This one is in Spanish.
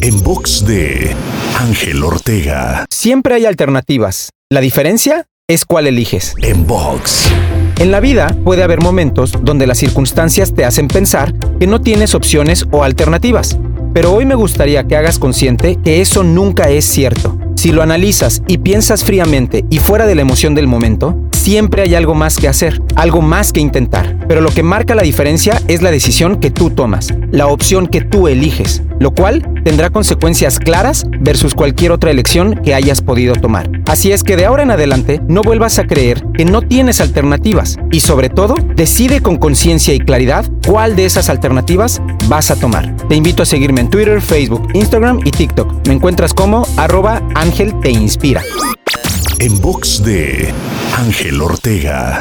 En box de Ángel Ortega. Siempre hay alternativas. La diferencia es cuál eliges. En box. En la vida puede haber momentos donde las circunstancias te hacen pensar que no tienes opciones o alternativas. Pero hoy me gustaría que hagas consciente que eso nunca es cierto. Si lo analizas y piensas fríamente y fuera de la emoción del momento, siempre hay algo más que hacer, algo más que intentar. Pero lo que marca la diferencia es la decisión que tú tomas, la opción que tú eliges, lo cual tendrá consecuencias claras versus cualquier otra elección que hayas podido tomar. Así es que de ahora en adelante no vuelvas a creer que no tienes alternativas y sobre todo decide con conciencia y claridad cuál de esas alternativas vas a tomar. Te invito a seguirme en Twitter, Facebook, Instagram y TikTok. Me encuentras como arroba Ángel Te Inspira. En box de Ángel Ortega.